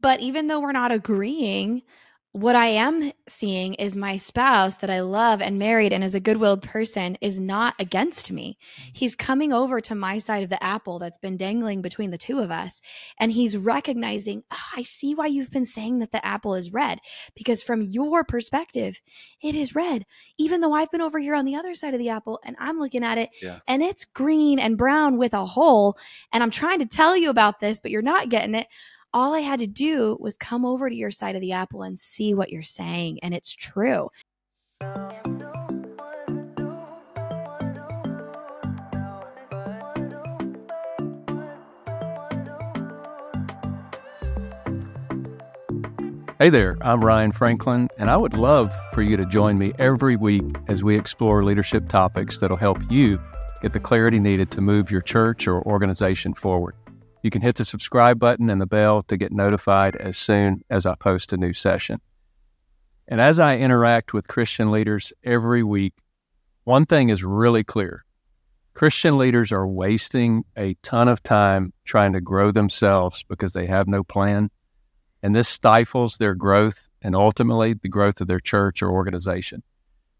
But even though we're not agreeing, what I am seeing is my spouse that I love and married and is a good willed person is not against me. Mm-hmm. He's coming over to my side of the apple that's been dangling between the two of us. And he's recognizing, oh, I see why you've been saying that the apple is red. Because from your perspective, it is red. Even though I've been over here on the other side of the apple and I'm looking at it yeah. and it's green and brown with a hole. And I'm trying to tell you about this, but you're not getting it all I had to do was come over to your side of the apple and see what you're saying. And it's true. Hey there, I'm Ryan Franklin, and I would love for you to join me every week as we explore leadership topics that'll help you get the clarity needed to move your church or organization forward. You can hit the subscribe button and the bell to get notified as soon as I post a new session. And as I interact with Christian leaders every week, one thing is really clear. Christian leaders are wasting a ton of time trying to grow themselves because they have no plan. And this stifles their growth and ultimately the growth of their church or organization.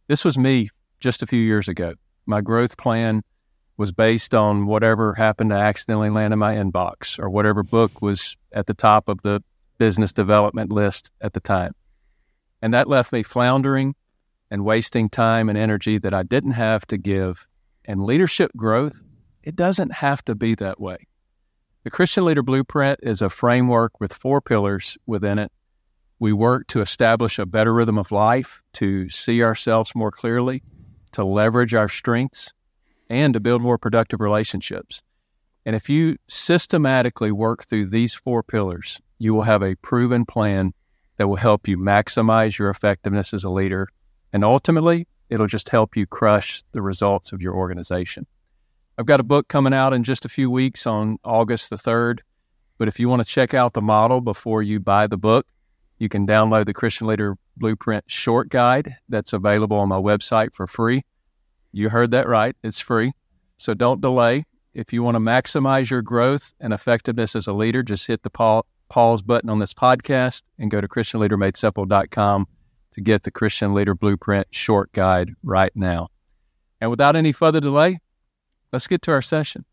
This was me just a few years ago. My growth plan was based on whatever happened to accidentally land in my inbox or whatever book was at the top of the business development list at the time. And that left me floundering and wasting time and energy that I didn't have to give. And leadership growth, it doesn't have to be that way. The Christian Leader Blueprint is a framework with four pillars within it. We work to establish a better rhythm of life, to see ourselves more clearly, to leverage our strengths, and to build more productive relationships. And if you systematically work through these four pillars, you will have a proven plan that will help you maximize your effectiveness as a leader. And ultimately, it'll just help you crush the results of your organization. I've got a book coming out in just a few weeks on August the 3rd. But if you want to check out the model before you buy the book, you can download the Christian Leader Blueprint short guide that's available on my website for free. You heard that right. It's free. So don't delay. If you want to maximize your growth and effectiveness as a leader, just hit the pause button on this podcast and go to ChristianLeaderMadeSimple.com to get the Christian Leader Blueprint short guide right now. And without any further delay, let's get to our session.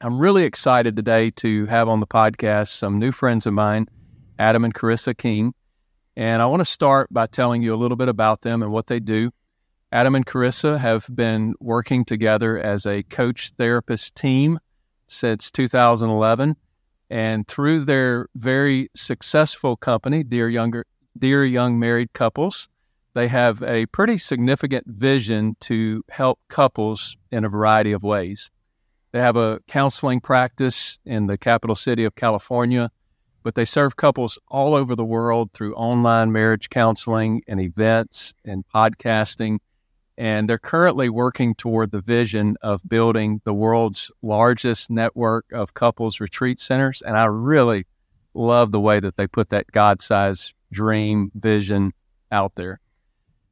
I'm really excited today to have on the podcast some new friends of mine, Adam and Karissa King. And I want to start by telling you a little bit about them and what they do. Adam and Karissa have been working together as a coach therapist team since 2011. And through their very successful company, Dear Younger, Dear Young Married Couples, they have a pretty significant vision to help couples in a variety of ways. They have a counseling practice in the capital city of California, but they serve couples all over the world through online marriage counseling and events and podcasting and they're currently working toward the vision of building the world's largest network of couples retreat centers. And I really love the way that they put that God sized dream vision out there.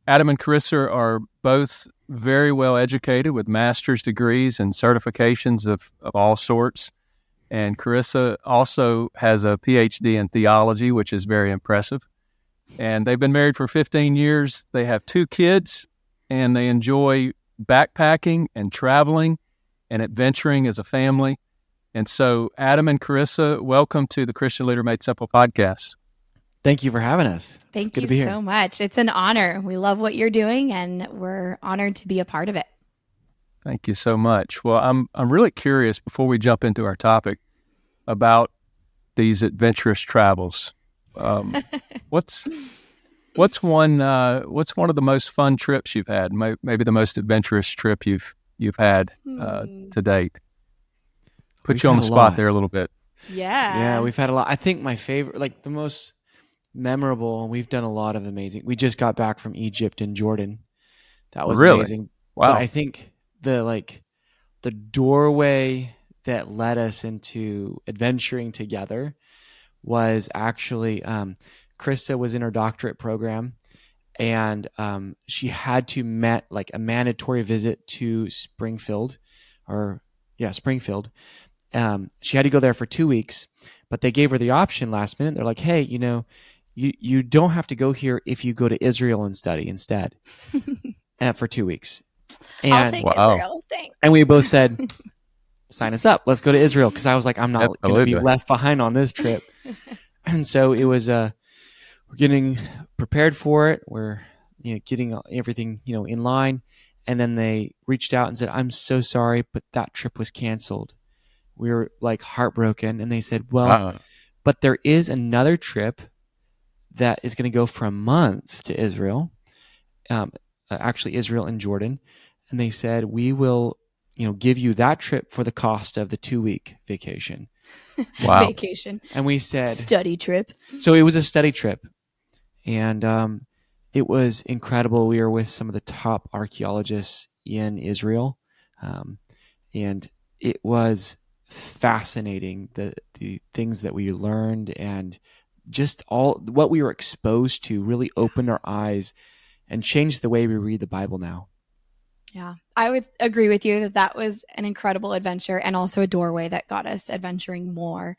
Adam and Karissa are both very well educated with master's degrees and certifications of, of all sorts. And Karissa also has a PhD in theology, which is very impressive. And they've been married for 15 years. They have two kids, and they enjoy backpacking and traveling and adventuring as a family. And so, Adam and Karissa, welcome to the Christian Leader Made Simple podcast. Thank you for having us. Thank you so much. It's an honor. We love what you're doing, and we're honored to be a part of it. Thank you so much. Well, I'm I'm really curious before we jump into our topic about these adventurous travels. Um, what's What's one? Uh, what's one of the most fun trips you've had? Maybe the most adventurous trip you've you've had uh, hmm. to date. Put we've you on the spot lot. there a little bit. Yeah, yeah, we've had a lot. I think my favorite, like the most memorable. We've done a lot of amazing. We just got back from Egypt and Jordan. That was really? amazing. Wow. But I think the like the doorway that led us into adventuring together was actually um, Karissa was in her doctorate program and um, she had to met like a mandatory visit to Springfield or yeah, Springfield. um, she had to go there for two weeks, but they gave her the option last minute. They're like, hey, you know, you, you don't have to go here if you go to Israel and study instead uh, for two weeks. And, I'll take Wow. Israel. Thanks. and we both said, sign us up. Let's go to Israel. Cause I was like, I'm not going to be left behind on this trip. and so it was, uh, we're getting prepared for it. We're, you know, getting everything, you know, in line. And then they reached out and said, I'm so sorry, but that trip was canceled. We were like heartbroken. And they said, well, Wow. but there is another trip that is going to go for a month to Israel, um, uh, actually Israel and Jordan, and they said we will, you know, give you that trip for the cost of the two week vacation. Wow. Vacation. And we said Study trip. so it was a study trip, and um, it was incredible. We were with some of the top archaeologists in Israel, um, and it was fascinating the the things that we learned and just all what we were exposed to really opened our eyes and changed the way we read the Bible now. Yeah, I would agree with you that that was an incredible adventure and also a doorway that got us adventuring more.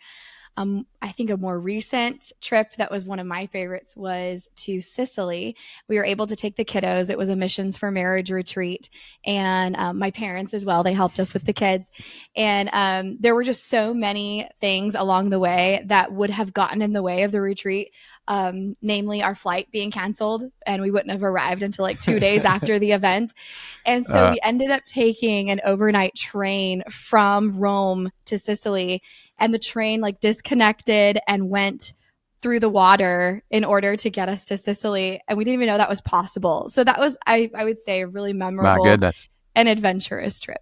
Um, I think a more recent trip that was one of my favorites was to Sicily. We were able to take the kiddos. It was a missions for marriage retreat, and um, my parents as well. They helped us with the kids, and um, there were just so many things along the way that would have gotten in the way of the retreat. Um, namely, our flight being canceled, and we wouldn't have arrived until like two days after the event. And so Uh. we ended up taking an overnight train from Rome to Sicily, and the train like disconnected and went through the water in order to get us to Sicily. And we didn't even know that was possible. So that was, I, I would say, a really My memorable goodness. and adventurous trip.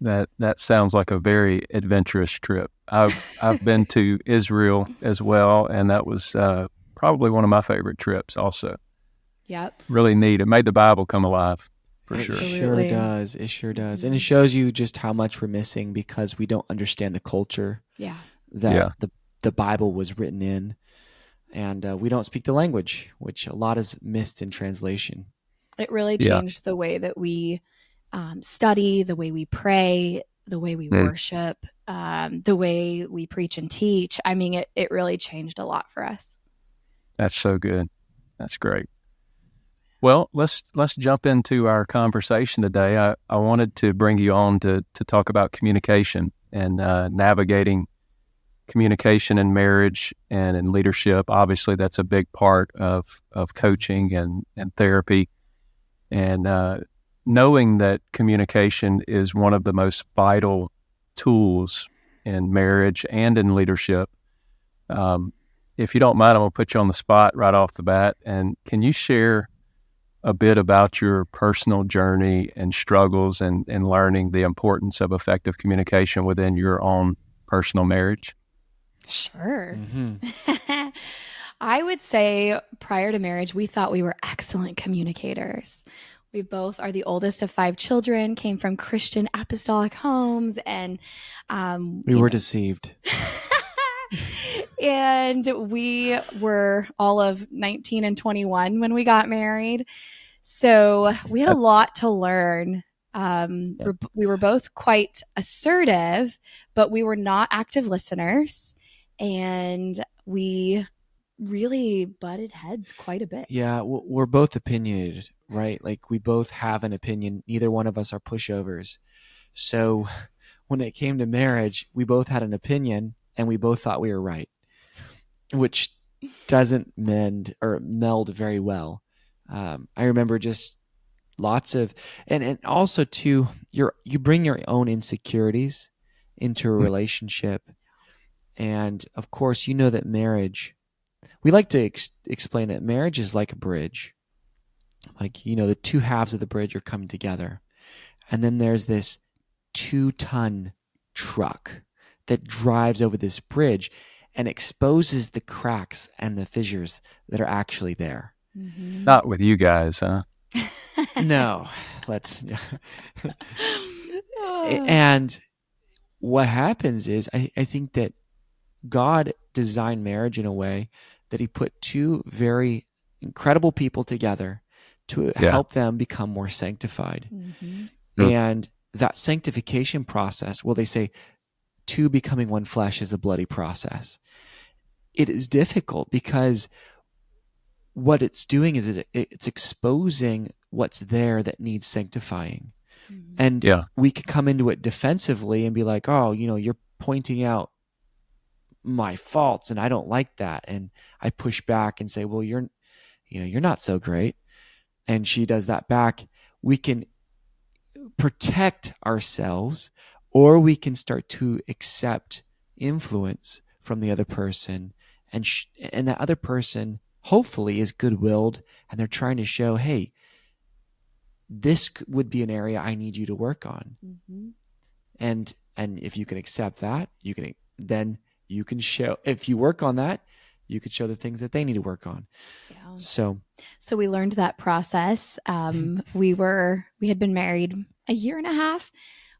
That that sounds like a very adventurous trip. I've I've been to Israel as well, and that was uh, probably one of my favorite trips. Also, Yep. really neat. It made the Bible come alive for it sure. sure Absolutely. does. It sure does, and it shows you just how much we're missing because we don't understand the culture Yeah. that Yeah. the the Bible was written in, and uh, we don't speak the language, which a lot is missed in translation. It really Yeah. changed the way that we um, study, the way we pray, the way we Mm. worship, um, the way we preach and teach. I mean, it, it really changed a lot for us. That's so good. That's great. Well, let's let's jump into our conversation today. I, I wanted to bring you on to to talk about communication and uh, navigating communication in marriage and in leadership. Obviously, that's a big part of of coaching and and therapy, and uh, knowing that communication is one of the most vital tools in marriage and in leadership. Um, if you don't mind, I'm to put you on the spot right off the bat. And can you share a bit about your personal journey and struggles and, and learning the importance of effective communication within your own personal marriage? Sure. Mm-hmm. I would say prior to marriage, we thought we were excellent communicators. We both are the oldest of five children, came from Christian apostolic homes, and um, We were know- deceived. and we were all of 19 and 21 when we got married. So we had a lot to learn. Um, we were both quite assertive, but we were not active listeners. And we really butted heads quite a bit. Yeah, we're both opinionated, right? Like we both have an opinion. Neither one of us are pushovers. So when it came to marriage, we both had an opinion and we both thought we were right, which doesn't mend or meld very well. Um, I remember just lots of, and, and also too, you're, you bring your own insecurities into a relationship. And of course, you know that marriage, we like to ex- explain that marriage is like a bridge. Like, you know, the two halves of the bridge are coming together. And then there's this two ton truck that drives over this bridge and exposes the cracks and the fissures that are actually there. Mhm. Not with you guys, huh? No, let's. Oh. and what happens is, I, I think that God designed marriage in a way that He put two very incredible people together to Yeah. help them become more sanctified. Mhm. Mm. And that sanctification process, well, they say two becoming one flesh is a bloody process. It is difficult because what it's doing is it, it's exposing what's there that needs sanctifying. Mhm. And Yeah. we could come into it defensively and be like, oh, you know, you're pointing out my faults and I don't like that. And I push back and say, well, you're, you know, you're not so great. And she does that back. We can protect ourselves or we can start to accept influence from the other person and sh- and that other person hopefully is good-willed and they're trying to show hey this would be an area i need you to work on Mhm. and and if you can accept that you can then you can show if you work on that you could show the things that they need to work on Yeah. so So we learned that process. Um, we were we had been married a year and a half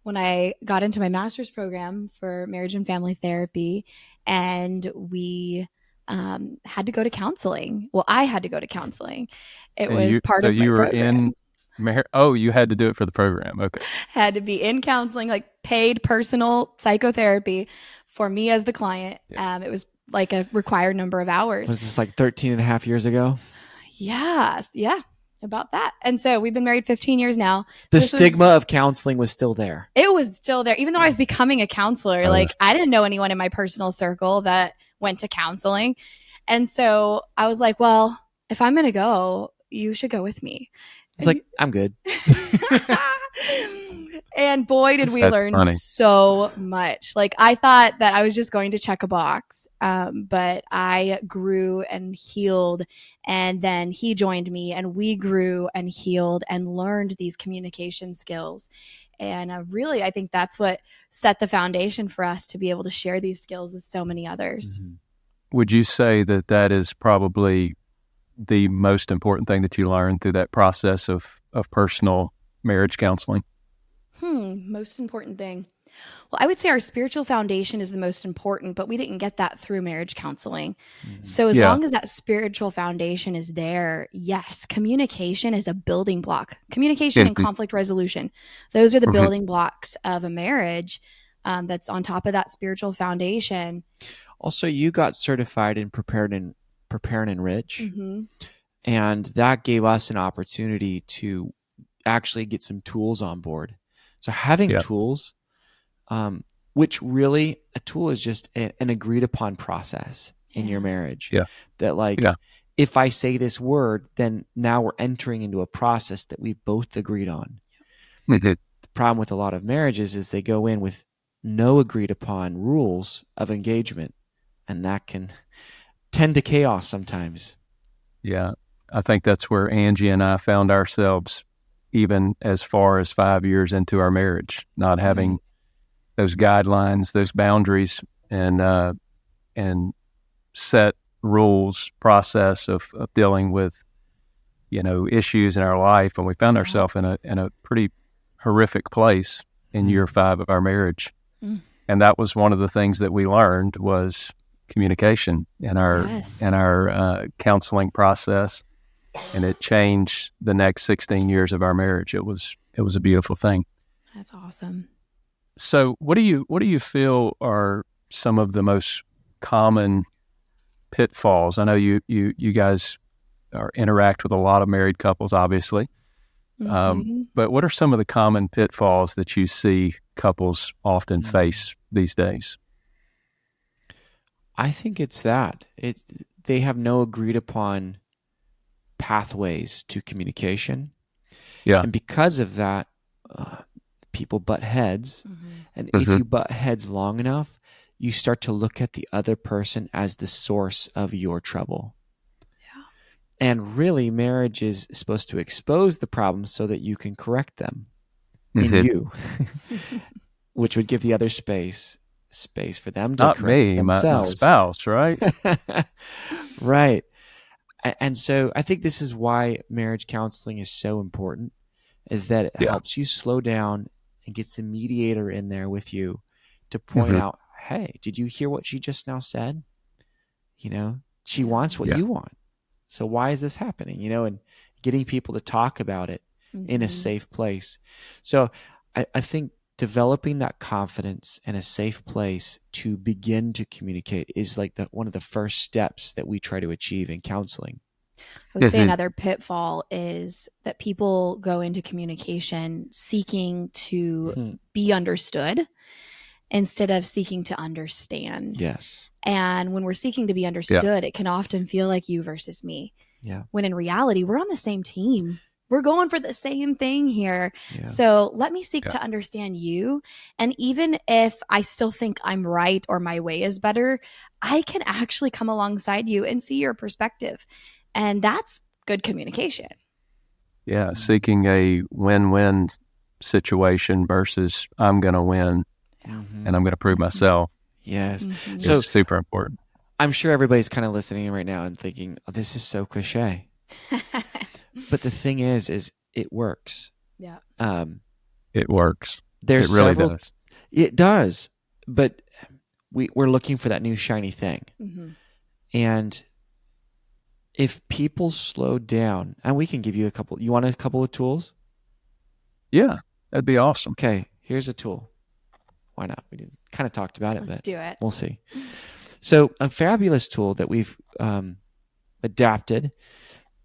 when I got into my master's program for marriage and family therapy, and we um, had to go to counseling. Well, I had to go to counseling. It And was you- part so of my you were program. in mar- oh you had to do it for the program okay had to be in counseling, like paid personal psychotherapy for me as the client. Um, it was like a required number of hours. was this like 13 and a half years ago Yes, yeah, about that. And so we've been married 15 years now. the This was- stigma of counseling was still there It was still there, even though I was becoming a counselor. Oh. Like I didn't know anyone in my personal circle that went to counseling, and so I was like, "Well, if I'm going to go, you should go with me." it's like i'm good and boy, did we That's learn funny. so much. Like I thought that I was just going to check a box, um, but I grew and healed, and then he joined me, and we grew and healed and learned these communication skills. And uh, really, I think that's what set the foundation for us to be able to share these skills with so many others. would you say that that is probably the most important thing that you learned through that process of of personal marriage counseling Hmm, most important thing. Well, I would say our spiritual foundation is the most important, but we didn't get that through marriage counseling. So as Yeah. long as that spiritual foundation is there, yes, communication is a building block. Communication and conflict resolution. Those are the Mhm. building blocks of a marriage um, that's on top of that spiritual foundation. Also, you got certified in prepared and prepare and enrich, hmm and that gave us an opportunity to actually get some tools on board. So having Yeah. tools, um, which really a tool is just a, an agreed upon process in your marriage. Yeah. That like, Yeah. if I say this word, then now we're entering into a process that we both agreed on. the problem with a lot of marriages is they go in with no agreed upon rules of engagement and that can tend to chaos sometimes Yeah, I think that's where Angie and I found ourselves, even as far as five years into our marriage, not having those guidelines, those boundaries, and uh, and set rules process of, of dealing with, you know, issues in our life, and we found Yeah. ourselves in a in a pretty horrific place in year five of our marriage, Mm. and that was one of the things that we learned was communication in our Yes. in our uh, counseling process, and it changed the next 16 years of our marriage. It was it was a beautiful thing. That's awesome. So, what do you what do you feel are some of the most common pitfalls? I know you you you guys are, interact with a lot of married couples, obviously, Um, Mhm. but what are some of the common pitfalls that you see couples often Mhm. face these days? i think it's that it's they have no agreed upon pathways to communication Yeah. and because of that uh, people butt heads Mhm. And if Mhm. you butt heads long enough, you start to look at the other person as the source of your trouble. Yeah. And really, marriage is supposed to expose the problems so that you can correct them in Mhm. you, which would give the other space space for them to Not correct me, my, my spouse, right? right. A- And so I think this is why marriage counseling is so important is that it Yeah. helps you slow down and gets a mediator in there with you to point Mhm. out, hey, did you hear what she just now said? You know, she wants what Yeah. you want. So why is this happening? You know, and getting people to talk about it in a Mhm. safe place. So I, I think developing that confidence and a safe place to begin to communicate is like the one of the first steps that we try to achieve in counseling. I would Yes, say it- another pitfall is that people go into communication seeking to Hmm. be understood instead of seeking to understand. Yes. And when we're seeking to be understood, it can often feel like you versus me. Yeah. When in reality, we're on the same team. We're going for the same thing here. Yeah. So let me seek Yeah. to understand you. And even if I still think I'm right or my way is better, I can actually come alongside you and see your perspective. And that's good communication. Yeah, seeking a win-win situation versus I'm going to win Mhm. and I'm going to prove myself Yes. Mhm. So- super important. I'm sure everybody's kind of listening right now and thinking, oh, this is so cliche. But the thing is, is it works. yeah. Um, It works. there's it really several, does. It does, but we we're looking for that new shiny thing, Mhm. and if people slow down, and we can give you a couple. You want a couple of tools? Yeah, that'd be awesome. Okay, here's a tool. Why not? We did, kind of talked about it, Let's but do it. we'll see. So a fabulous tool that we've um, adapted.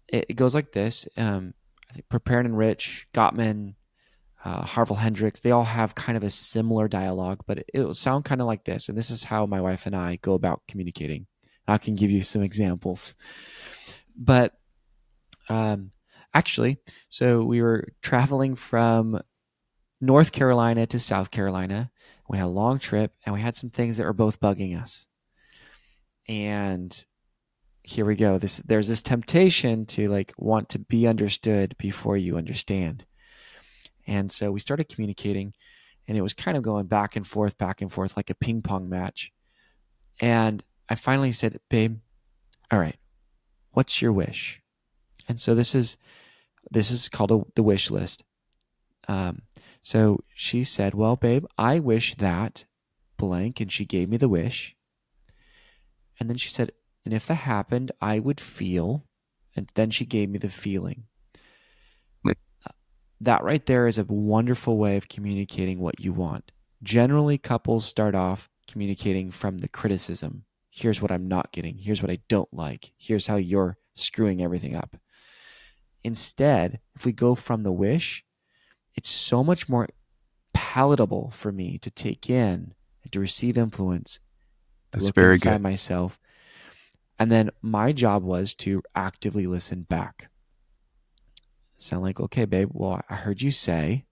It, it goes like this. Um, I think Prepare and Enrich, Gottman, uh, Harville Hendrix, they all have kind of a similar dialogue, but it, it will sound kind of like this. And this is how my wife and I go about communicating. I can give you some examples. But um, actually, so we were traveling from North Carolina to South Carolina. We had a long trip and we had some things that were both bugging us. And here we go. This there's this temptation to like want to be understood before you understand. And so we started communicating and it was kind of going back and forth, back and forth like a ping pong match. And I finally said, "Babe, all right. What's your wish?" And so this is this is called a, the wish list. Um, so she said, Well, babe, I wish that blank. And she gave me the wish. And then she said, And if that happened, I would feel. And then she gave me the feeling. Uh, That right there is a wonderful way of communicating what you want. Generally, couples start off communicating from the criticism. Here's what I'm not getting. Here's what I don't like. Here's how you're screwing everything up. Instead, if we go from the wish, it's so much more palatable for me to take in and to receive influence. That's very inside good. myself. And then my job was to actively listen back. Sound like, okay, babe, well, I heard you say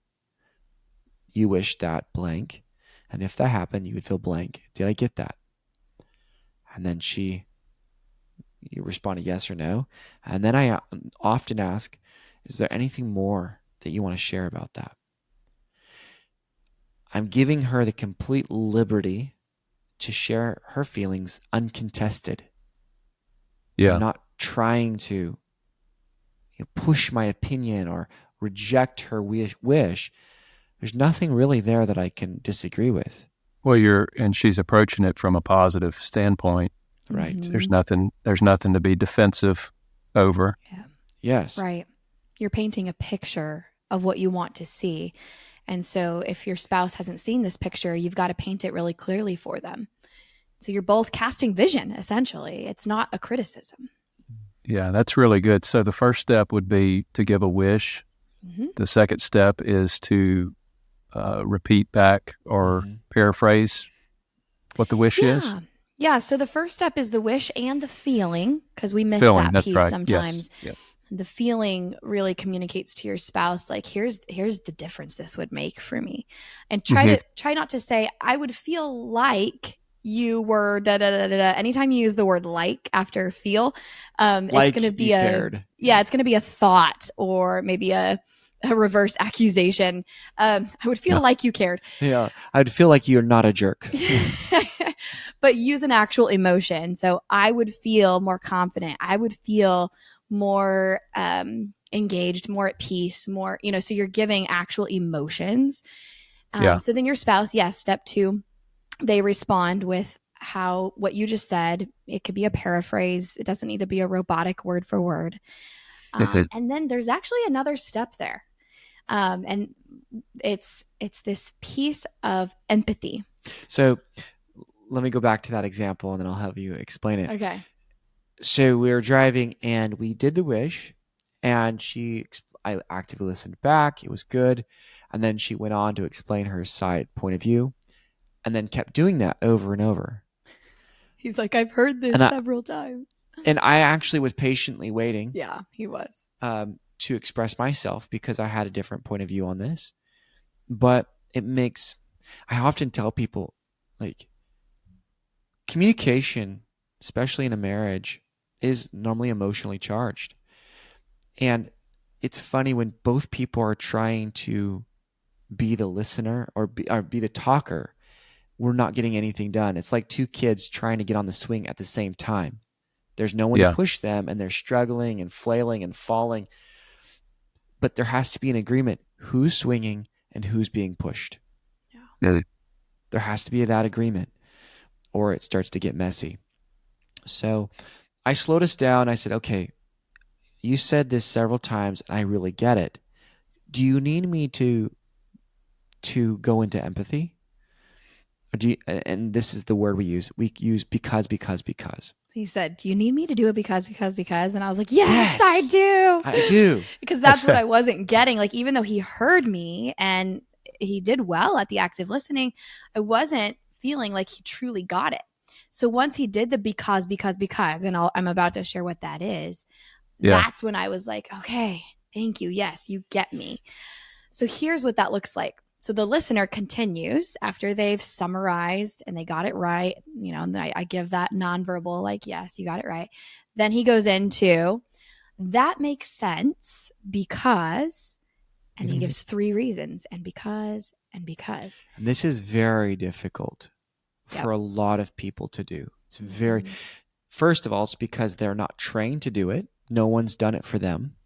you wish that blank. And if that happened, you would feel blank. Did I get that? And then she responded yes or no. And then I uh, often ask, is there anything more that you want to share about that? I'm giving her the complete liberty to share her feelings uncontested. Yeah. I'm not trying to you know, push my opinion or reject her wish, wish. There's nothing really there that I can disagree with. Well, you're and she's approaching it from a positive standpoint. Right. Mhm. There's nothing. There's nothing to be defensive over. Yes. Right. You're painting a picture of what you want to see. And so if your spouse hasn't seen this picture, you've got to paint it really clearly for them. So you're both casting vision, essentially. It's not a criticism. Yeah, that's really good. So the first step would be to give a wish. hmm The second step is to uh, repeat back or Mhm. paraphrase what the wish Yeah. is. Yeah. So the first step is the wish and the feeling, because we miss Feeling. that piece right. sometimes. Yes. Yep. the feeling really communicates to your spouse like here's here's the difference this would make for me and try Mm-hmm. to try not to say i would feel like you were da da da da da anytime you use the word like after feel um Like it's going to be a cared. yeah it's going to be a thought or maybe a a reverse accusation um i would feel Yeah. like you cared Yeah. I'd feel like you're not a jerk. but use an actual emotion. So I would feel more confident. I would feel more um, engaged, more at peace, more, you know, so you're giving actual emotions. Um, Yeah. So then your spouse, yes, step two, they respond with how what you just said. It could be a paraphrase, it doesn't need to be a robotic word for word. Um, and then there's actually another step there. Um, and it's it's this piece of empathy. So let me go back to that example and then I'll have you explain it. Okay. So we were driving and we did the wish and she I actively listened back. It was good. And then she went on to explain her side point of view and then kept doing that over and over. He's like, I've heard this And I- several times. And I actually was patiently waiting Yeah, he was. um, to express myself because I had a different point of view on this. But it makes, I often tell people, like, communication, especially in a marriage, is normally emotionally charged. And it's funny when both people are trying to be the listener or be, or be the talker, we're not getting anything done. It's like two kids trying to get on the swing at the same time. There's no one Yeah. to push them, and they're struggling and flailing and falling. But there has to be an agreement who's swinging and who's being pushed. Yeah. There has to be that agreement, or it starts to get messy. So I slowed us down. I said, okay, you said this several times, and I really get it. Do you need me to to go into empathy? Do you, and this is the word we use. We use because, because, because. He said, Do you need me to do it because, because, because? And I was like, Yes, Yes. I do. I do. because that's what I wasn't getting. Like, even though he heard me and he did well at the active listening, I wasn't feeling like he truly got it. So once he did the because, because, because, and I'll, I'm about to share what that is, Yeah. that's when I was like, okay, thank you. Yes, you get me. So here's what that looks like. So the listener continues after they've summarized and they got it right. You know, and I, I give that nonverbal, like, yes, you got it right. Then he goes into, that makes sense because, and he Mhm. gives three reasons, and because, and because. And this is very difficult Yep. for a lot of people to do. It's very, Mhm. first of all, it's because they're not trained to do it. No one's done it for them.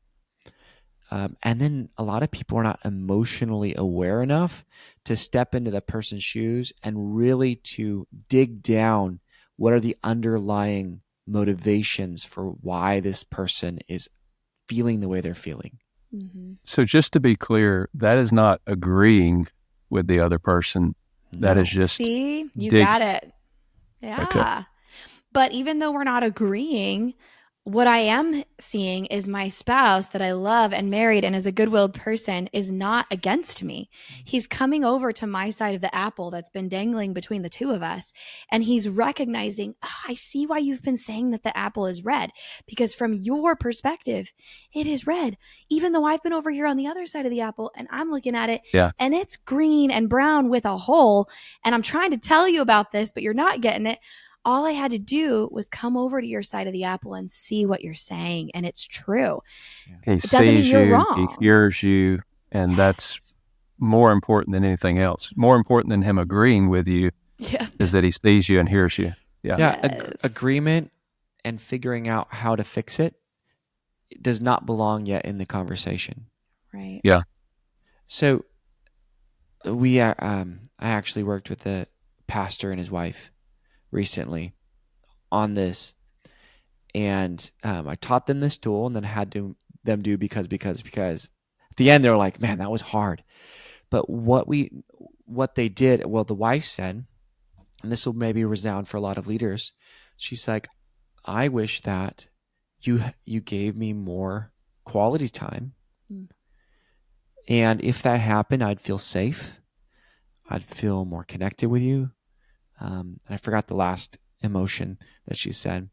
Um, and then a lot of people are not emotionally aware enough to step into the person's shoes and really to dig down what are the underlying motivations for why this person is feeling the way they're feeling. Mhm. So just to be clear, that is not agreeing with the other person. That No. is just See, you dig- got it. Yeah. But even though we're not agreeing, what I am seeing is my spouse that I love and married and is a good willed person is not against me. He's coming over to my side of the apple that's been dangling between the two of us. And he's recognizing, "Ah, I see why you've been saying that the apple is red. Because from your perspective, it is red. Even though I've been over here on the other side of the apple and I'm looking at it Yeah. and it's green and brown with a hole. And I'm trying to tell you about this, but you're not getting it all I had to do was come over to your side of the apple and see what you're saying. And it's true. he doesn't mean sees you're wrong. he hears you, and that's more important than anything else. More important than him agreeing with you yeah. is that he sees you and hears you. Yeah. yeah ag- agreement and figuring out how to fix it does not belong yet in the conversation Right. Yeah. So we uh, um i actually worked with the pastor and his wife recently on this. And um, i taught them this tool and then had to them do because because because. At the end they were like man that was hard. But what we what they did well the wife said and this will maybe resound for a lot of leaders she's like i wish that you you gave me more quality time. Mm. and if that happened i'd feel safe. I'd feel more connected with you um, and i forgot the last emotion that she said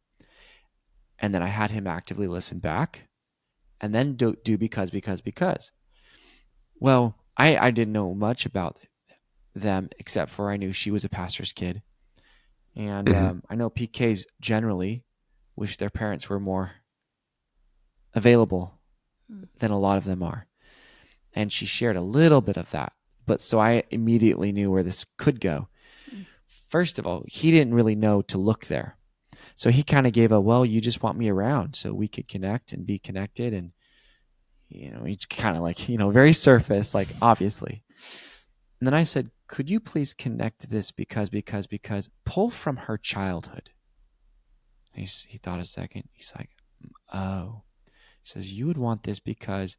and then i had him actively listen back and then do, do because because because well I, I didn't know much about them except for i knew she was a pastor's kid and Mhm. um, i know pks generally wish their parents were more available Mm. than a lot of them are and she shared a little bit of that but so i immediately knew where this could go. First of all he didn't really know to look there. So he kind of gave a well you just want me around so we could connect and be connected and you know he's kind of like you know very surface like obviously. And then i said could you please connect this because because because pull from her childhood. He's, he thought a second. He's like mm, oh. He says you would want this because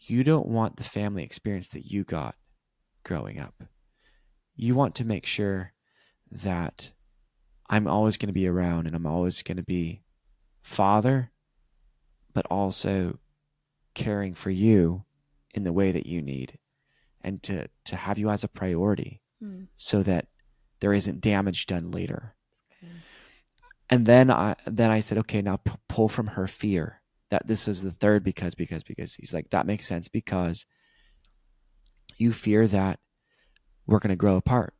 you don't want the family experience that you got growing up. You want to make sure that I'm always going to be around and I'm always going to be father, but also caring for you in the way that you need and to, to have you as a priority Mm. so that there isn't damage done later. And then I then I said, okay, now p- pull from her fear that this is the third because because because he's like that makes sense because you fear that we're going to grow apart.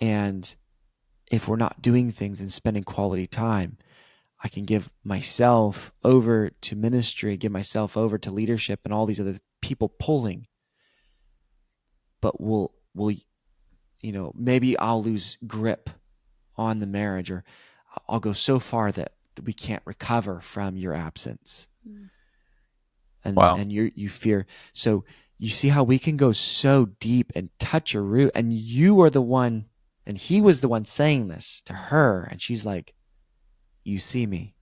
And if we're not doing things and spending quality time, I can give myself over to ministry, give myself over to leadership and all these other people pulling. But we'll, will you know, maybe I'll lose grip on the marriage or I'll go so far that we can't recover from your absence. Mm. And Wow. and you you fear so you see how we can go so deep and touch a root and you are the one and he was the one saying this to her and she's like you see me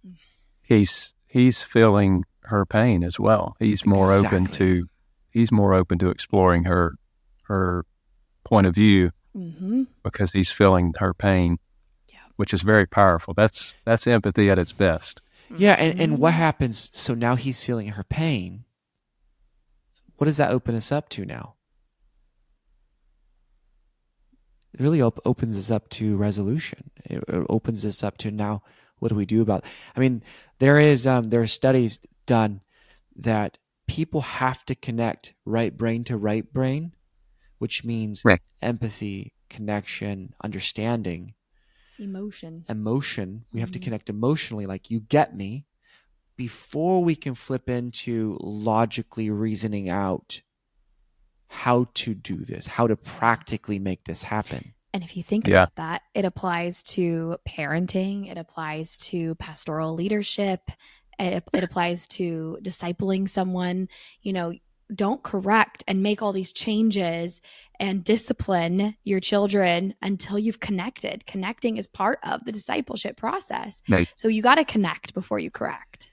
He's he's feeling her pain as well. He's more open to he's more open to exploring her her point of view Mm-hmm. because he's feeling her pain, Yeah. which is very powerful. That's that's empathy at its best. yeah and, and what Mhm. happens so now he's feeling her pain what does that open us up to now it really op- opens us up to resolution it, it opens us up to now what do we do about It? i mean there is um, there are studies done that people have to connect right brain to right brain which means Right. empathy connection understanding Emotion. emotion. We have to Mhm. connect emotionally, like you get me, before we can flip into logically reasoning out how to do this, how to practically make this happen. And if you think Yeah. about that, it applies to parenting, it applies to pastoral leadership, it, it applies to discipling someone. You know, don't correct and make all these changes and discipline your children until you've connected. Connecting is part of the discipleship process. Right. So you got to connect before you correct.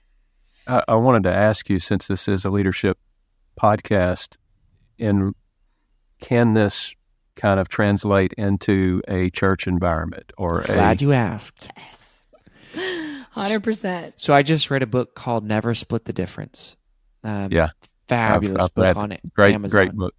I, I wanted to ask you, since this is a leadership podcast, in can this kind of translate into a church environment or a Glad you asked. Yes. 100%. So I just read a book called Never Split the Difference. Um, Yeah. Fabulous I've book read on it. great Amazon. great book?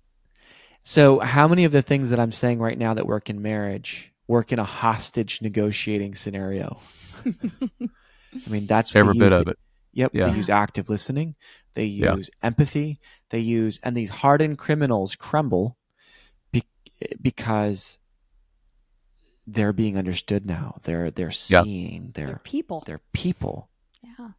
So, how many of the things that I'm saying right now that work in marriage work in a hostage negotiating scenario? I mean, that's Every they bit use of the- it. Yep, Yeah. they use active listening. They Yeah. use empathy. They use and these hardened criminals crumble be, because they're being understood now. They're they're Yeah. seeing. They're They're people. they're people. Yeah.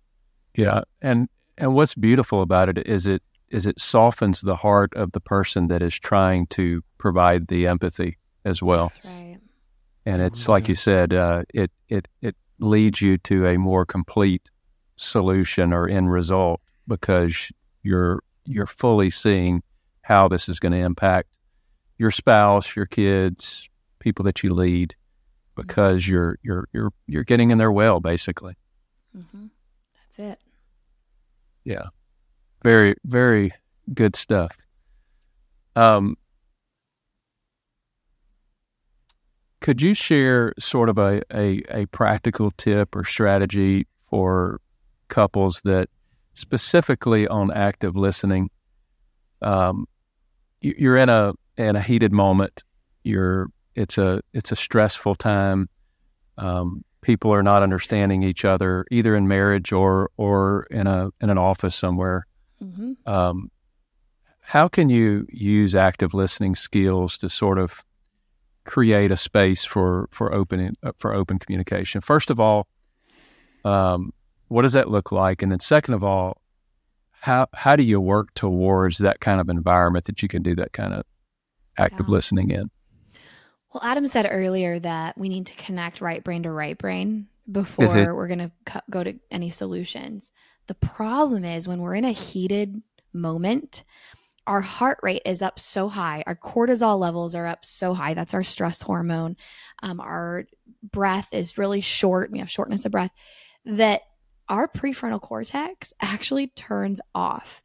Yeah, and and what's beautiful about it is it is it softens the heart of the person that is trying to provide the empathy as well. That's right. and it's really like you said, uh, it it it leads you to a more complete solution or end result because you're you're fully seeing how this is going to impact your spouse, your kids, people that you lead, because you're you're you're you're getting in their well, basically. hmm That's it. Yeah, very very good stuff. Um, could you share sort of a, a, a practical tip or strategy for couples that specifically on active listening? Um, you- you're in a in a heated moment. You're it's a it's a stressful time. Um, people are not understanding each other either in marriage or or in a in an office somewhere. hmm Um, how can you use active listening skills to sort of create a space for for open for open communication? First of all, um, what does that look like? And then second of all, how how do you work towards that kind of environment that you can do that kind of active Yeah. listening in? Well, Adam said earlier that we need to connect right brain to right brain before we're going to cu- go to any solutions. The problem is when we're in a heated moment, our heart rate is up so high, our cortisol levels are up so high. That's our stress hormone. Um, our breath is really short. We have shortness of breath that our prefrontal cortex actually turns off.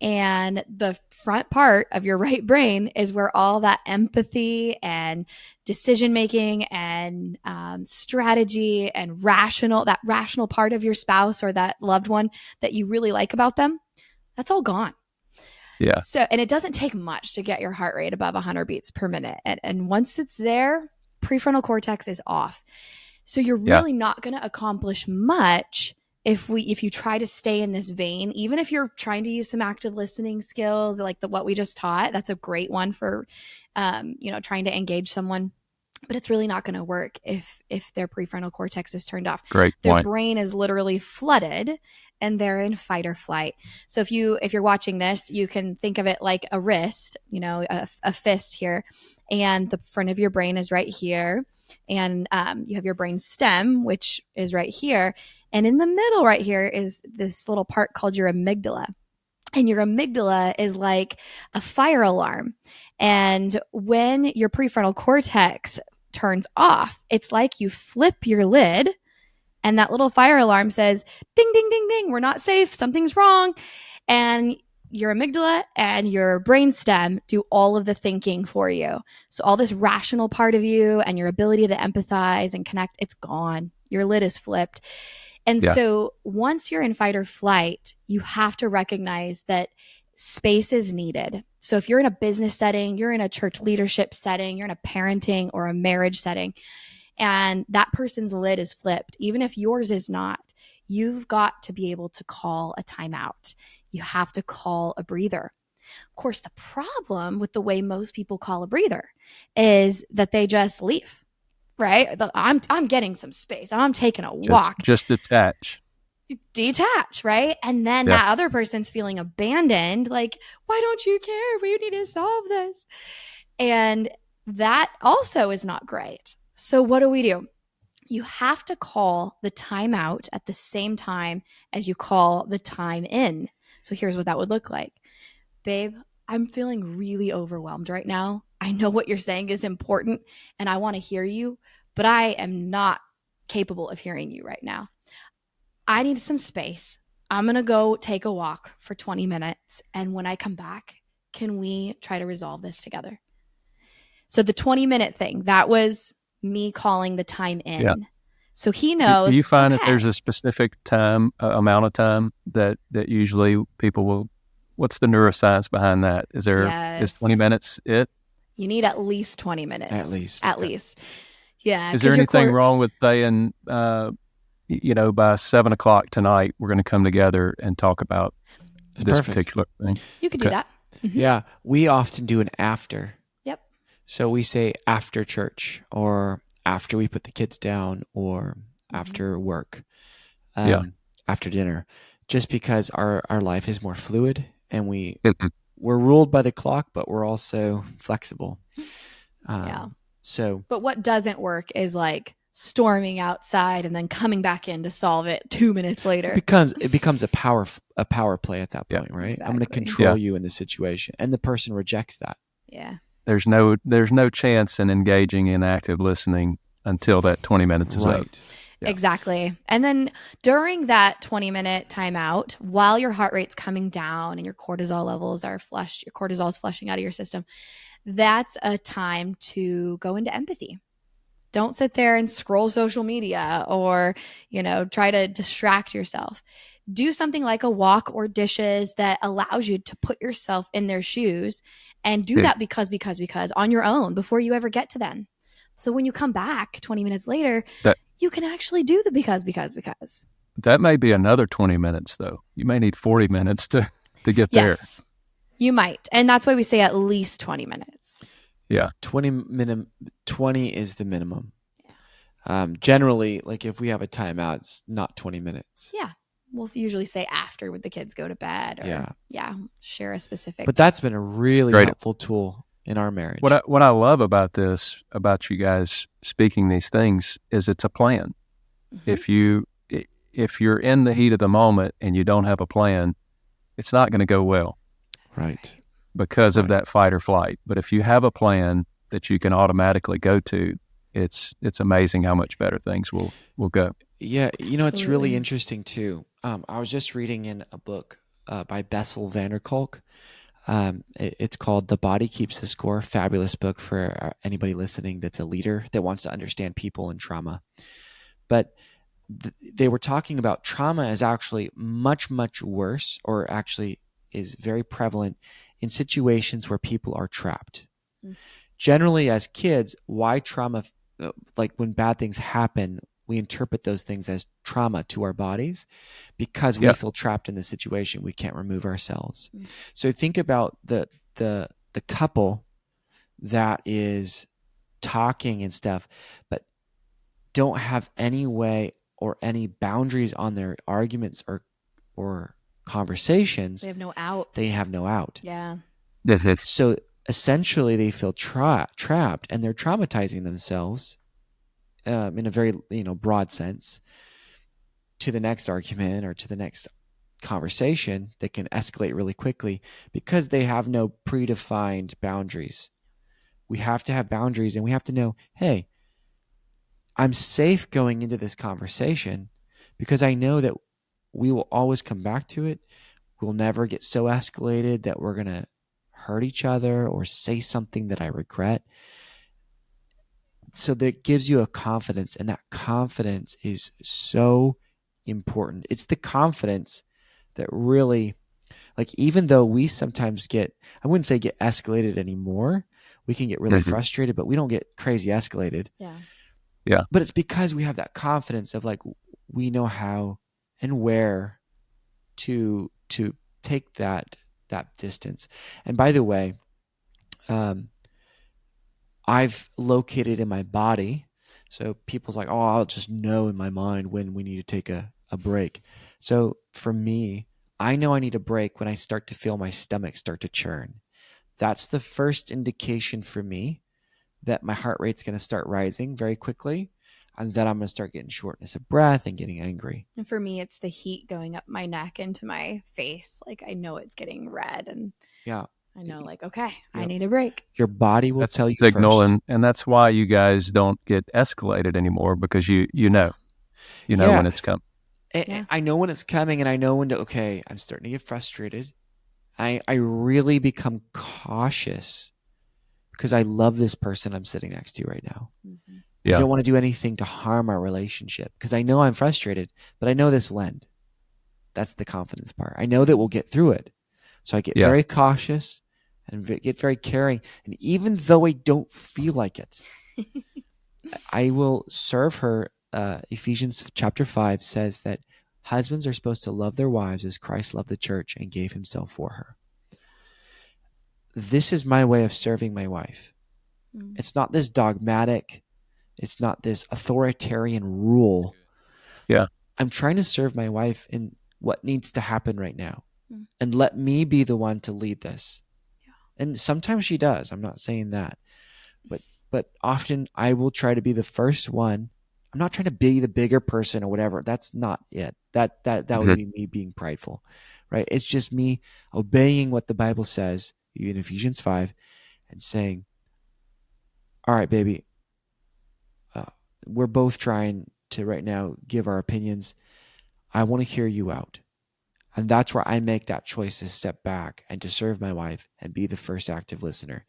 And the front part of your right brain is where all that empathy and decision making and um, strategy and rational, that rational part of your spouse or that loved one that you really like about them, that's all gone. Yeah. So, and it doesn't take much to get your heart rate above 100 beats per minute. And, and once it's there, prefrontal cortex is off. So you're Yeah. really not going to accomplish much if we if you try to stay in this vein even if you're trying to use some active listening skills like the what we just taught that's a great one for um you know trying to engage someone but it's really not going to work if if their prefrontal cortex is turned off Great their point. brain is literally flooded and they're in fight or flight so if you if you're watching this you can think of it like a wrist you know a, a fist here and the front of your brain is right here and um, you have your brain stem which is right here and in the middle right here is this little part called your amygdala. And your amygdala is like a fire alarm. And when your prefrontal cortex turns off it's like you flip your lid and that little fire alarm says ding ding ding ding we're not safe something's wrong. And your amygdala and your brainstem do all of the thinking for you. So all this rational part of you and your ability to empathize and connect it's gone. Your lid is flipped and Yeah. so once you're in fight or flight you have to recognize that space is needed so if you're in a business setting you're in a church leadership setting you're in a parenting or a marriage setting and that person's lid is flipped, even if yours is not, you've got to be able to call a timeout. You have to call a breather. Of course, the problem with the way most people call a breather is that they just leave, right? I'm, I'm getting some space. I'm taking a Just, walk just detach. detach, right? And then Yeah. that other person's feeling abandoned, like, why don't you care? We need to solve this. And that also is not great. So, what do we do? You have to call the timeout at the same time as you call the time in. So, here's what that would look like Babe, I'm feeling really overwhelmed right now. I know what you're saying is important and I want to hear you, but I am not capable of hearing you right now. I need some space. I'm going to go take a walk for 20 minutes. And when I come back, can we try to resolve this together? So the 20 minute thing, that was me calling the time in. Yeah. So he knows. Do you find that there's a specific time uh, amount of time that that usually people will? What's the neuroscience behind that? Is there is Yes. 20 minutes it? you need at least 20 minutes. At least. At Okay. least. Yeah. Is there anything core- wrong with saying, uh, you know, by seven o'clock tonight, we're going to come together and talk about It's this perfect. particular thing? You could do Okay. that. Mhm. Yeah, we often do an after. Yep. So we say after church or after we put the kids down or after work. Um, Yeah. After dinner. Just because our, our life is more fluid and we we're ruled by the clock, but we're also flexible. Um, Yeah. So But what doesn't work is like storming outside and then coming back in to solve it two minutes later. it becomes it becomes a power f- a power play at that Yeah. point, right? I'm going to Exactly. control you in the situation, and the person rejects that. yeah. There's no there's no chance in engaging in active listening until that 20 minutes is up. Yeah. Exactly. And then during that 20 minute timeout, while your heart rate's coming down and your cortisol levels are flushed, your cortisol is flushing out of your system, that's a time to go into empathy. Don't sit there and scroll social media or, you know, try to distract yourself. Do something like a walk or dishes that allows you to put yourself in their shoes and do Yeah. that because, because, because on your own before you ever get to them. So when you come back 20 minutes later, That- you can actually do the because, because, because. That may be another 20 minutes though. You may need 40 minutes to to get there. Yes, you might. And that's why we say at least 20 minutes. Yeah. 20 minimum 20 is the minimum um, generally like if we have a timeout it's not 20 minutes Yeah. We'll usually say after when the kids go to bed or, Yeah. yeah, share a specific. but that's been a really Great. helpful tool in our marriage What I, what I love about this, about you guys speaking these things, is it's a plan. Mhm. If you if you're in the heat of the moment and you don't have a plan, it's not going to go well right because of that fight or flight. But if you have a plan that you can automatically go to, it's it's amazing how much better things will will go. Yeah, you know, it's really interesting too. Um, I was just reading in a book uh, by Bessel van der Kolk. Um, it- it's called "The Body Keeps the Score." Fabulous book for uh, anybody listening that's a leader that wants to understand people and trauma. But th- they were talking about trauma is actually much, much worse, or actually is very prevalent in situations where people are trapped. Mm. Generally, as kids, why trauma? uh, Like when bad things happen, we interpret those things as trauma to our bodies because we Yeah. feel trapped in the situation. We can't remove ourselves. Mm. So think about the the the couple that is talking and stuff, but don't have any way or any boundaries on their arguments or or conversations. They have no out. They have no out. Yeah. This is So essentially, they feel tra- trapped, and they're traumatizing themselves um, in a very you know broad sense to the next argument or to the next conversation that can escalate really quickly because they have no predefined boundaries. We have to have boundaries, and we have to know, hey, I'm safe going into this conversation because I know that we will always come back to it. We'll never get so escalated that we're going to hurt each other or say something that I regret. So that gives you a confidence, and that confidence is so important. It's the confidence that really, like, even though we sometimes get, I wouldn't say get escalated anymore, we can get really Mhm. frustrated, but we don't get crazy escalated. Yeah. Yeah. But it's because we have that confidence of like, we know how and where to to take that that distance. And by the way, um, I've located in my body. So people's like, oh, I'll just know in my mind when we need to take a, a break. So for me, I know I need a break when I start to feel my stomach start to churn. That's the first indication for me that my heart rate's going to start rising very quickly and then I'm going to start getting shortness of breath and getting angry. And for me, it's the heat going up my neck into my face. Like I know it's getting red, and Yeah. I know, like, okay, I need a break. Your body will that's tell you signal, first. and and that's why you guys don't get escalated anymore because you you know, you know Yeah. when it's coming. I- Yeah. I know when it's coming and I know when to okay, I'm starting to get frustrated. I I really become cautious because I love this person I'm sitting next to right now. Mm-hmm. Yeah. I don't want to do anything to harm our relationship because I know I'm frustrated, but I know this will end. That's the confidence part. I know that we'll get through it. So I get Yeah. very cautious and get very caring. And even though I don't feel like it, I will serve her. Uh, Ephesians chapter 5 says that husbands are supposed to love their wives as Christ loved the church and gave himself for her. This is my way of serving my wife. Mm. It's not this dogmatic, it's not this authoritarian rule. Yeah. I'm trying to serve my wife in what needs to happen right now. Mm. And let me be the one to lead this. Yeah. And sometimes she does. I'm not saying that. But but often I will try to be the first one. I'm not trying to be the bigger person or whatever. That's not it. That that that would be me being prideful. Right? It's just me obeying what the Bible says in Ephesians 5 and saying, all right, baby, uh, we're both trying to right now give our opinions. I want to hear you out. And that's where I make that choice to step back and to serve my wife and be the first active listener.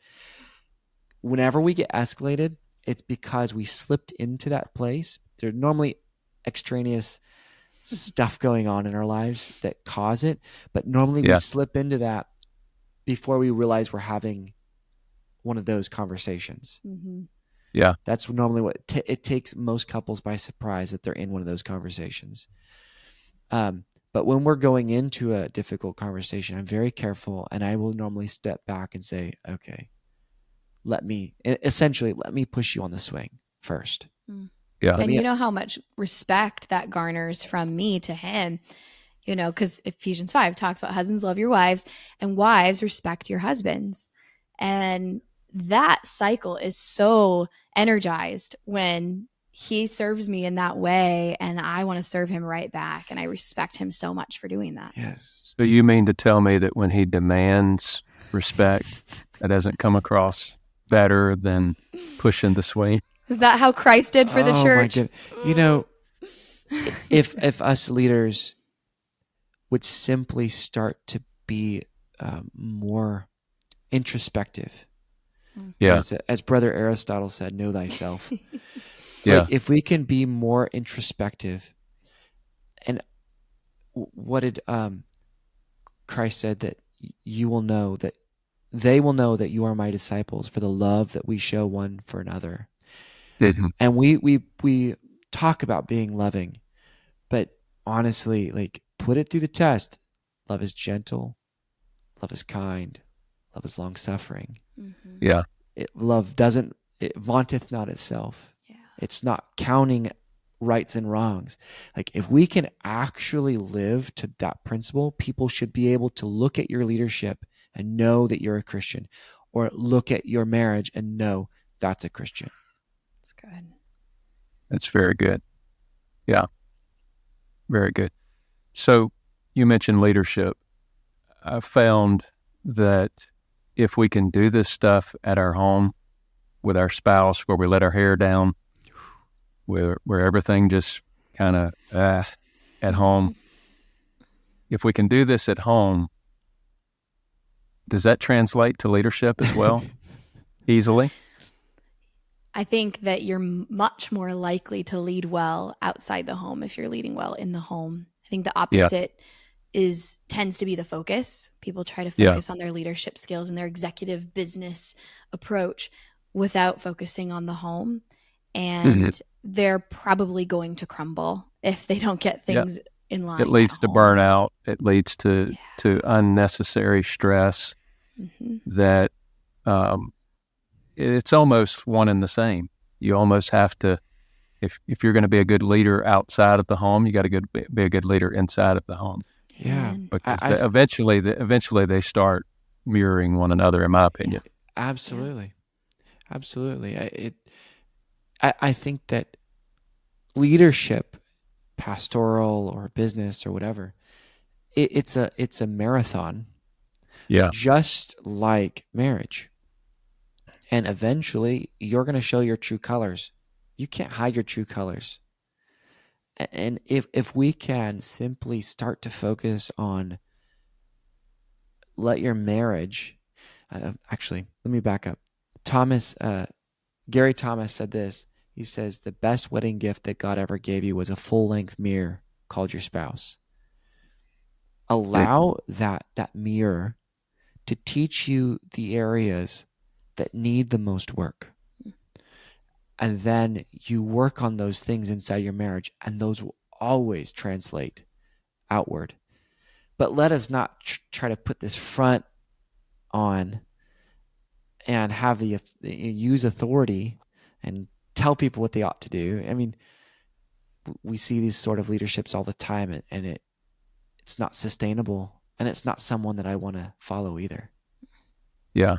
Whenever we get escalated, it's because we slipped into that place. There's normally extraneous stuff going on in our lives that cause it, but normally Yeah. we slip into that before we realize we're having one of those conversations. hmm That's normally what t- it takes most couples by surprise that they're in one of those conversations. Um, but when we're going into a difficult conversation, I'm very careful, and I will normally step back and say, "Okay, let me essentially let me push you on the swing first. Mm. Yeah. Let and me- you know how much respect that garners from me to him you know because ephesians 5 talks about husbands love your wives and wives respect your husbands and that cycle is so energized when he serves me in that way and i want to serve him right back and i respect him so much for doing that Yes, So you mean to tell me that when he demands respect, that doesn't come across better than pushing the swing? is that how christ did for the Oh, church good- You know, if if us leaders would simply start to be um, more introspective. Yeah. As, as brother Aristotle said, know thyself. Yeah. Like, if we can be more introspective and what did um Christ said that you will know that they will know that you are my disciples for the love that we show one for another. Mhm. And we we we talk about being loving, but honestly, like put it through the test. Love is gentle, love is kind, love is long suffering. Mhm. Yeah. It, love doesn't it vaunteth not itself. Yeah. It's not counting rights and wrongs. Like if we can actually live to that principle, people should be able to look at your leadership and know that you're a Christian, or look at your marriage and know that's a Christian. That's good. That's very good. Yeah. Very good. So you mentioned leadership. I found that if we can do this stuff at our home with our spouse, where we let our hair down, where where everything just kind of ah, at home, if we can do this at home, does that translate to leadership as well easily? I think that you're much more likely to lead well outside the home if you're leading well in the home. I think the Yeah. opposite is tends to be the focus. People try to Yeah. focus on their leadership skills and their executive business approach without focusing on the home. And Mm-hmm. They're probably going to crumble if they don't get Yeah. things in line. It leads to home. burnout. It leads to Yeah. to unnecessary stress. Mhm. that um, it's almost one and the same. You almost have to, if if you're going to be a good leader outside of the home, you got to good, be a good leader inside of the home Yeah. Because I- they- eventually, the, eventually they start mirroring one another. In my opinion, Absolutely, absolutely. I, it, I, I think that leadership, pastoral or business or whatever, it, it's a it's a marathon, yeah, just like marriage. And eventually, you're going to show your true colors. You can't hide your true colors. And if if we can simply start to focus on let your marriage uh, actually let me back up thomas uh, gary thomas said this he says the best wedding gift that god ever gave you was a full-length mirror called your spouse. Allow that that mirror to teach you the areas that need the most work. And then you work on those things inside your marriage and those will always translate outward. But let us not tr- try to put this front on and have the use authority and tell people what they ought to do. I mean, we see these sort of leaderships all the time, and, it it's not sustainable, and it's not someone that I want to follow either. yeah,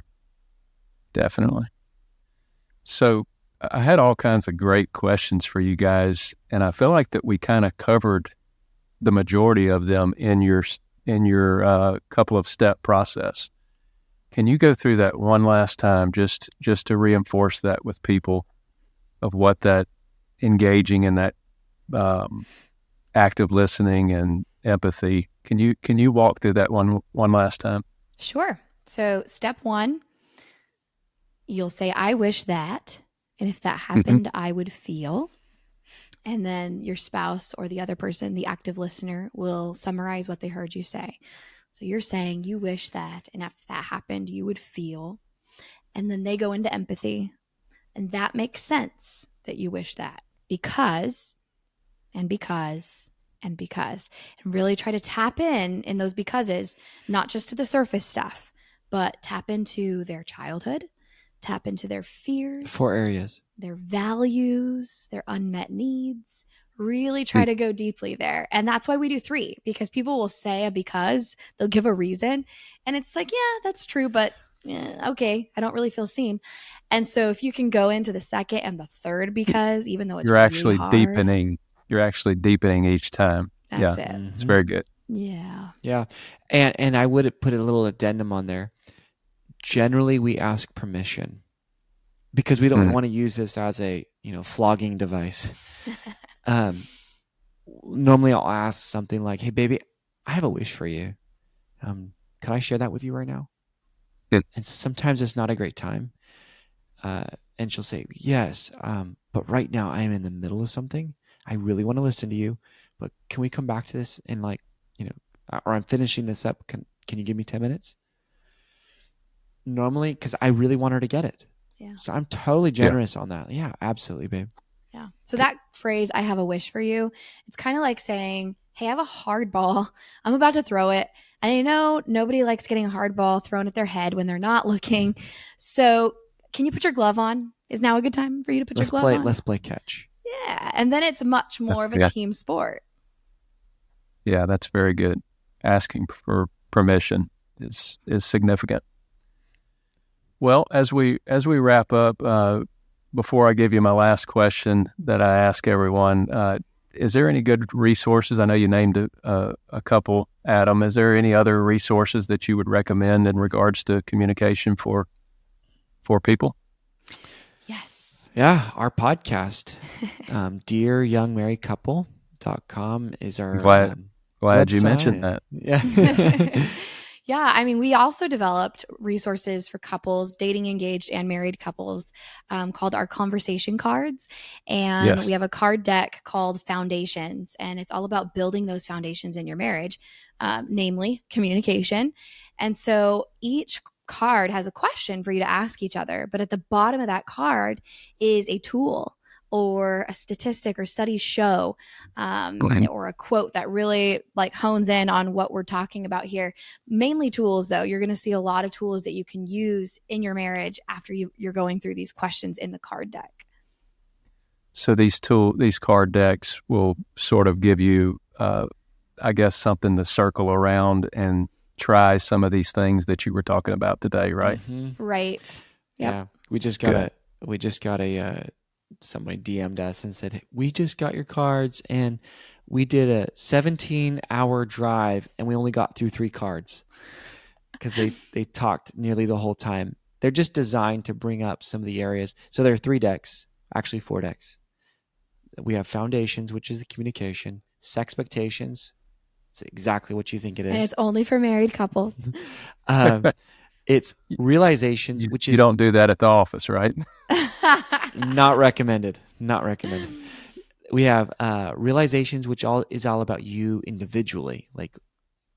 definitely. So I had all kinds of great questions for you guys, and I feel like that we kind of covered the majority of them in your in your uh, couple of step process. Can you go through that one last time, just just to reinforce that with people of what that engaging in that um, active listening and empathy? Can you can you walk through that one one last time? Sure. So, step one, you'll say, I wish that. And if that happened, I would feel. And then your spouse or the other person, the active listener, will summarize what they heard you say. So, you're saying you wish that. And if that happened, you would feel. And then they go into empathy. And that makes sense that you wish that because, and because, and because. And really try to tap in in those becauses, not just to the surface stuff, but tap into their childhood, tap into their fears, Four areas. their values, their unmet needs. Really try to go deeply there. And that's why we do three, because people will say a because, they'll give a reason. And it's like, yeah, that's true, but eh, okay, I don't really feel seen. And so if you can go into the second and the third because, even though it's You're really actually hard, deepening. You're actually deepening each time. That's yeah. it. It's very good. Yeah. Yeah, and and I would put a little addendum on there. Generally, we ask permission because we don't Mm. want to use this as a you know flogging device. um, normally I'll ask something like, "Hey, baby, I have a wish for you. Um, can I share that with you right now?" Good. And sometimes it's not a great time. Uh, and she'll say, "Yes, um, but right now I am in the middle of something. I really want to listen to you, but can we come back to this in like, you know, or I'm finishing this up. Can can you give me ten minutes?" Normally, because I really want her to get it. Yeah. So I'm totally generous on that. Yeah, absolutely, babe. Yeah. So that phrase, I have a wish for you, it's kind of like saying, Hey, I have a hard ball. I'm about to throw it. And I know nobody likes getting a hard ball thrown at their head when they're not looking. So can you put your glove on? Is now a good time for you to put Let's your glove play. on? Let's play catch. yeah. And then it's much more That's- of a yeah. team sport. Yeah, that's very good. Asking for permission is is significant. Well, as we as we wrap up, uh, before I give you my last question that I ask everyone, uh, is there any good resources? I know you named a, a, a couple, Adam. Is there any other resources that you would recommend in regards to communication for for people? Yes. Yeah, our podcast, um, Dear Young Married Couple.com is our. Glad- um, Glad you website. mentioned that. Yeah. Yeah, I mean, we also developed resources for couples, dating engaged and married couples, um, called our conversation cards. And Yes. we have a card deck called Foundations, and it's all about building those foundations in your marriage, um, namely communication. And so each card has a question for you to ask each other, but at the bottom of that card is a tool or a statistic or studies show um, or a quote that really like hones in on what we're talking about here mainly tools though you're going to see a lot of tools that you can use in your marriage after you, you're going through these questions in the card deck So these tool these card decks will sort of give you, uh, I guess, something to circle around and try some of these things that you were talking about today, right? Mhm. right Yep. Yeah. We just got Good. a. We just got a. Uh, somebody DM'd us and said, "We just got your cards and we did a 17 hour drive and we only got through three cards because they they talked nearly the whole time. They're just designed to bring up some of the areas. So there are three decks, actually four decks. We have foundations, which is the communication, sexpectations. It's exactly what you think it is, and it's only for married couples Um, it's realizations, You, which you don't do that at the office, right? not recommended. Not recommended. We have uh, realizations, which all is all about you individually, like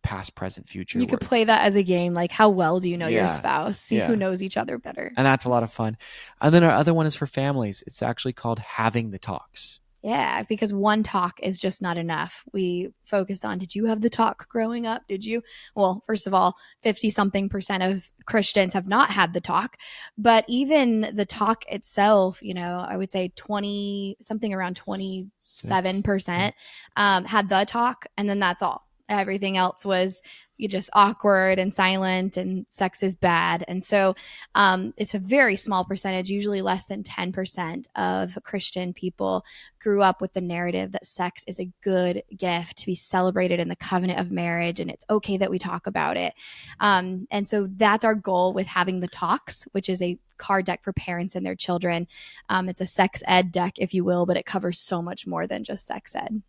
past, present, future. you could where- play that as a game like how well do you know your spouse see Yeah. who knows each other better and that's a lot of fun. And then our other one is for families. It's actually called having the talks. Yeah, because one talk is just not enough. We focused on did you have the talk growing up? Did you? Well, first of all, 50 something percent of Christians have not had the talk, but even the talk itself, you know, I would say 20 something around 27% um, had the talk, and then that's all. Everything else was you just awkward and silent and sex is bad. And so um, it's a very small percentage, usually less than 10% of Christian people grew up with the narrative that sex is a good gift to be celebrated in the covenant of marriage and it's okay that we talk about it. Um, and so that's our goal with having the talks, which is a card deck for parents and their children. Um, it's a sex ed deck, if you will, but it covers so much more than just sex ed.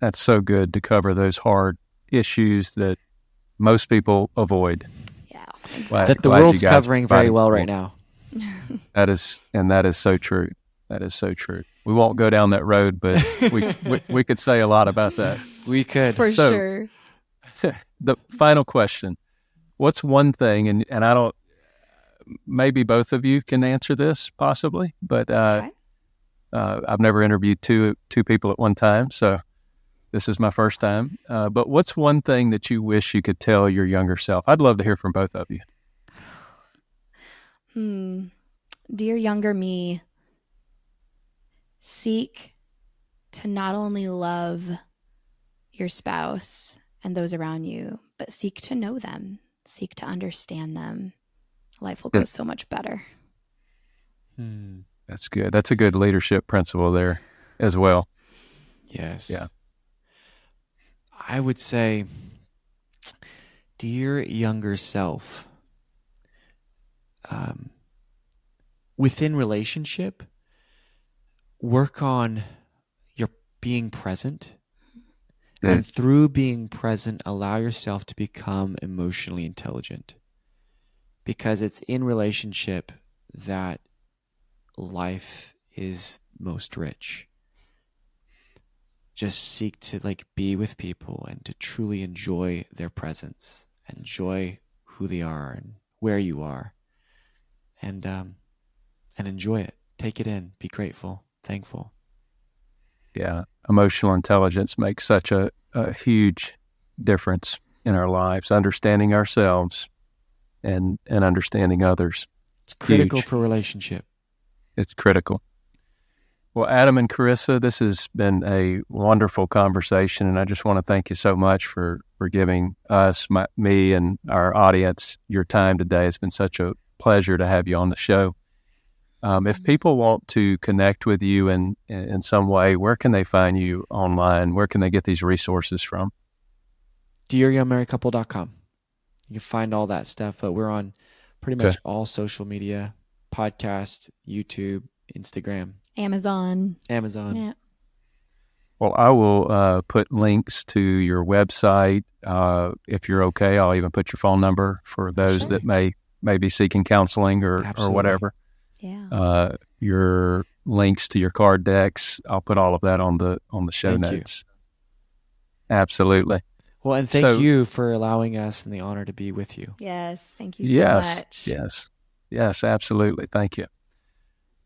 That's so good to cover those hard issues that most people avoid. Yeah. Glad- That the world's covering very well right now. That is, and that is so true. That is so true. We won't go down that road, but we we, we could say a lot about that. We could. For So- sure. the final question: What's one thing, and and I don't, maybe both of you can answer this possibly, but uh, Okay. uh, I've never interviewed two two people at one time, so this is my first time. Uh, but what's one thing that you wish you could tell your younger self? I'd love to hear from both of you. Hmm. Dear younger me, seek to not only love your spouse and those around you, but seek to know them, seek to understand them. Life will go so much better. Hmm. That's good. That's a good leadership principle there as well. Yes. Yeah. I would say, dear younger self, um, within relationship, work on your being present. And through being present, allow yourself to become emotionally intelligent. Because it's in relationship that life is most rich. Just seek to like be with people and to truly enjoy their presence, enjoy who they are and where you are, and um, and enjoy it. Take it in. Be grateful, thankful. Yeah, emotional intelligence makes such a, a huge difference in our lives. Understanding ourselves and and understanding others. It's critical Huge. for relationship. It's critical. Well, Adam and Karissa, this has been a wonderful conversation, and I just want to thank you so much for for giving us, my, me, and our audience your time today. It's been such a pleasure to have you on the show. Um, if people want to connect with you in, in in some way, where can they find you online? Where can they get these resources from? DearYoungMarriedCouple.com. You can find all that stuff, but we're on pretty Okay. much all social media, podcast, YouTube, Instagram, Amazon. Amazon. Yeah. Well, I will uh, put links to your website. Uh, if you're okay, I'll even put your phone number for those Sure. that may may be seeking counseling or, or whatever. Yeah. Uh, your links to your card decks, I'll put all of that on the on the show Thank you. notes. Absolutely. Well, and thank So- you for allowing us and the honor to be with you. yes. Thank you so yes. much. Yes. Yes. Absolutely. Thank you.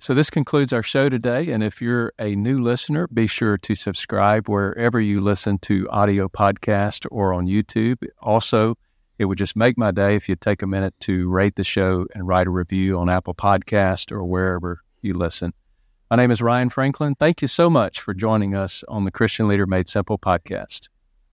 So this concludes our show today. And if you're a new listener, be sure to subscribe wherever you listen to audio podcast or on YouTube. Also, it would just make my day if you'd take a minute to rate the show and write a review on Apple Podcast or wherever you listen. My name is Ryan Franklin. Thank you so much for joining us on the Christian Leader Made Simple podcast.